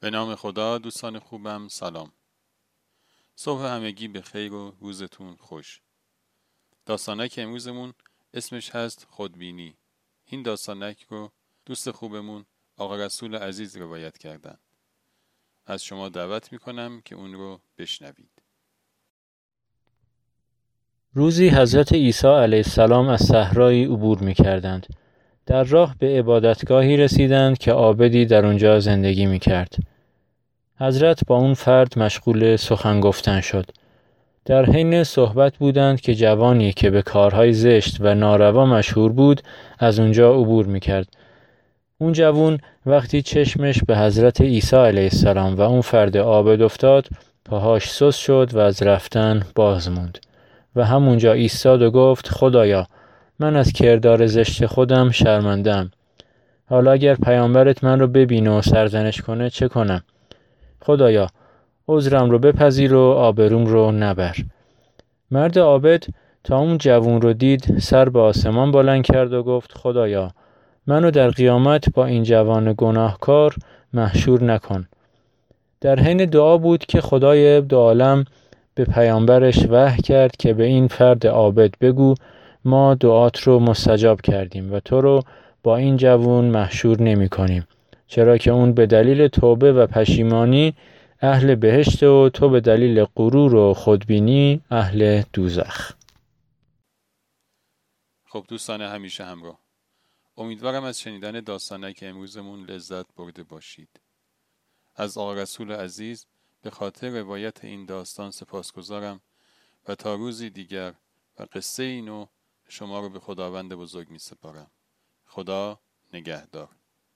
به نام خدا دوستان خوبم سلام. صبح همگی به خیر و روزتون خوش. داستانک امروزمون اسمش هست خودبینی. این داستانک رو دوست خوبمون آقا رسول عزیز روایت کردن. از شما دعوت می‌کنم که اون رو بشنوید. روزی حضرت عیسی علیه السلام از صحرایی عبور می کردند. در راه به عبادتگاهی رسیدند که عابدی در اونجا زندگی می کرد. حضرت با اون فرد مشغول سخن گفتن شد. در حین صحبت بودند که جوانی که به کارهای زشت و ناروا مشهور بود از اونجا عبور می کرد. اون جوون وقتی چشمش به حضرت عیسی علیه السلام و اون فرد عابد افتاد پاهاش سس شد و از رفتن باز موند و همونجا ایستاد و گفت خدایا من از کردار زشت خودم شرمندم حالا اگر پیامبرت من رو ببینه و سرزنش کنه چه کنم خدایا عذرم رو بپذیر و آبروم رو نبر. مرد عابد تا اون جوون رو دید سر به آسمان بلند کرد و گفت خدایا منو در قیامت با این جوان گناهکار محشور نکن. در حین دعا بود که خدای دو عالم به پیامبرش وحی کرد که به این فرد عابد بگو ما دعات رو مستجاب کردیم و تو رو با این جوون محشور نمی کنیم. چرا که اون به دلیل توبه و پشیمانی اهل بهشت و تو به دلیل غرور و خودبینی اهل دوزخ. خب دوستان همیشه همراه. امیدوارم از شنیدن داستانک امروزمون لذت برده باشید. از آقا رسول عزیز به خاطر روایت این داستان سپاسگزارم و تا روزی دیگر و قصه اینو شما رو به خداوند بزرگ می سپارم خدا نگهدار.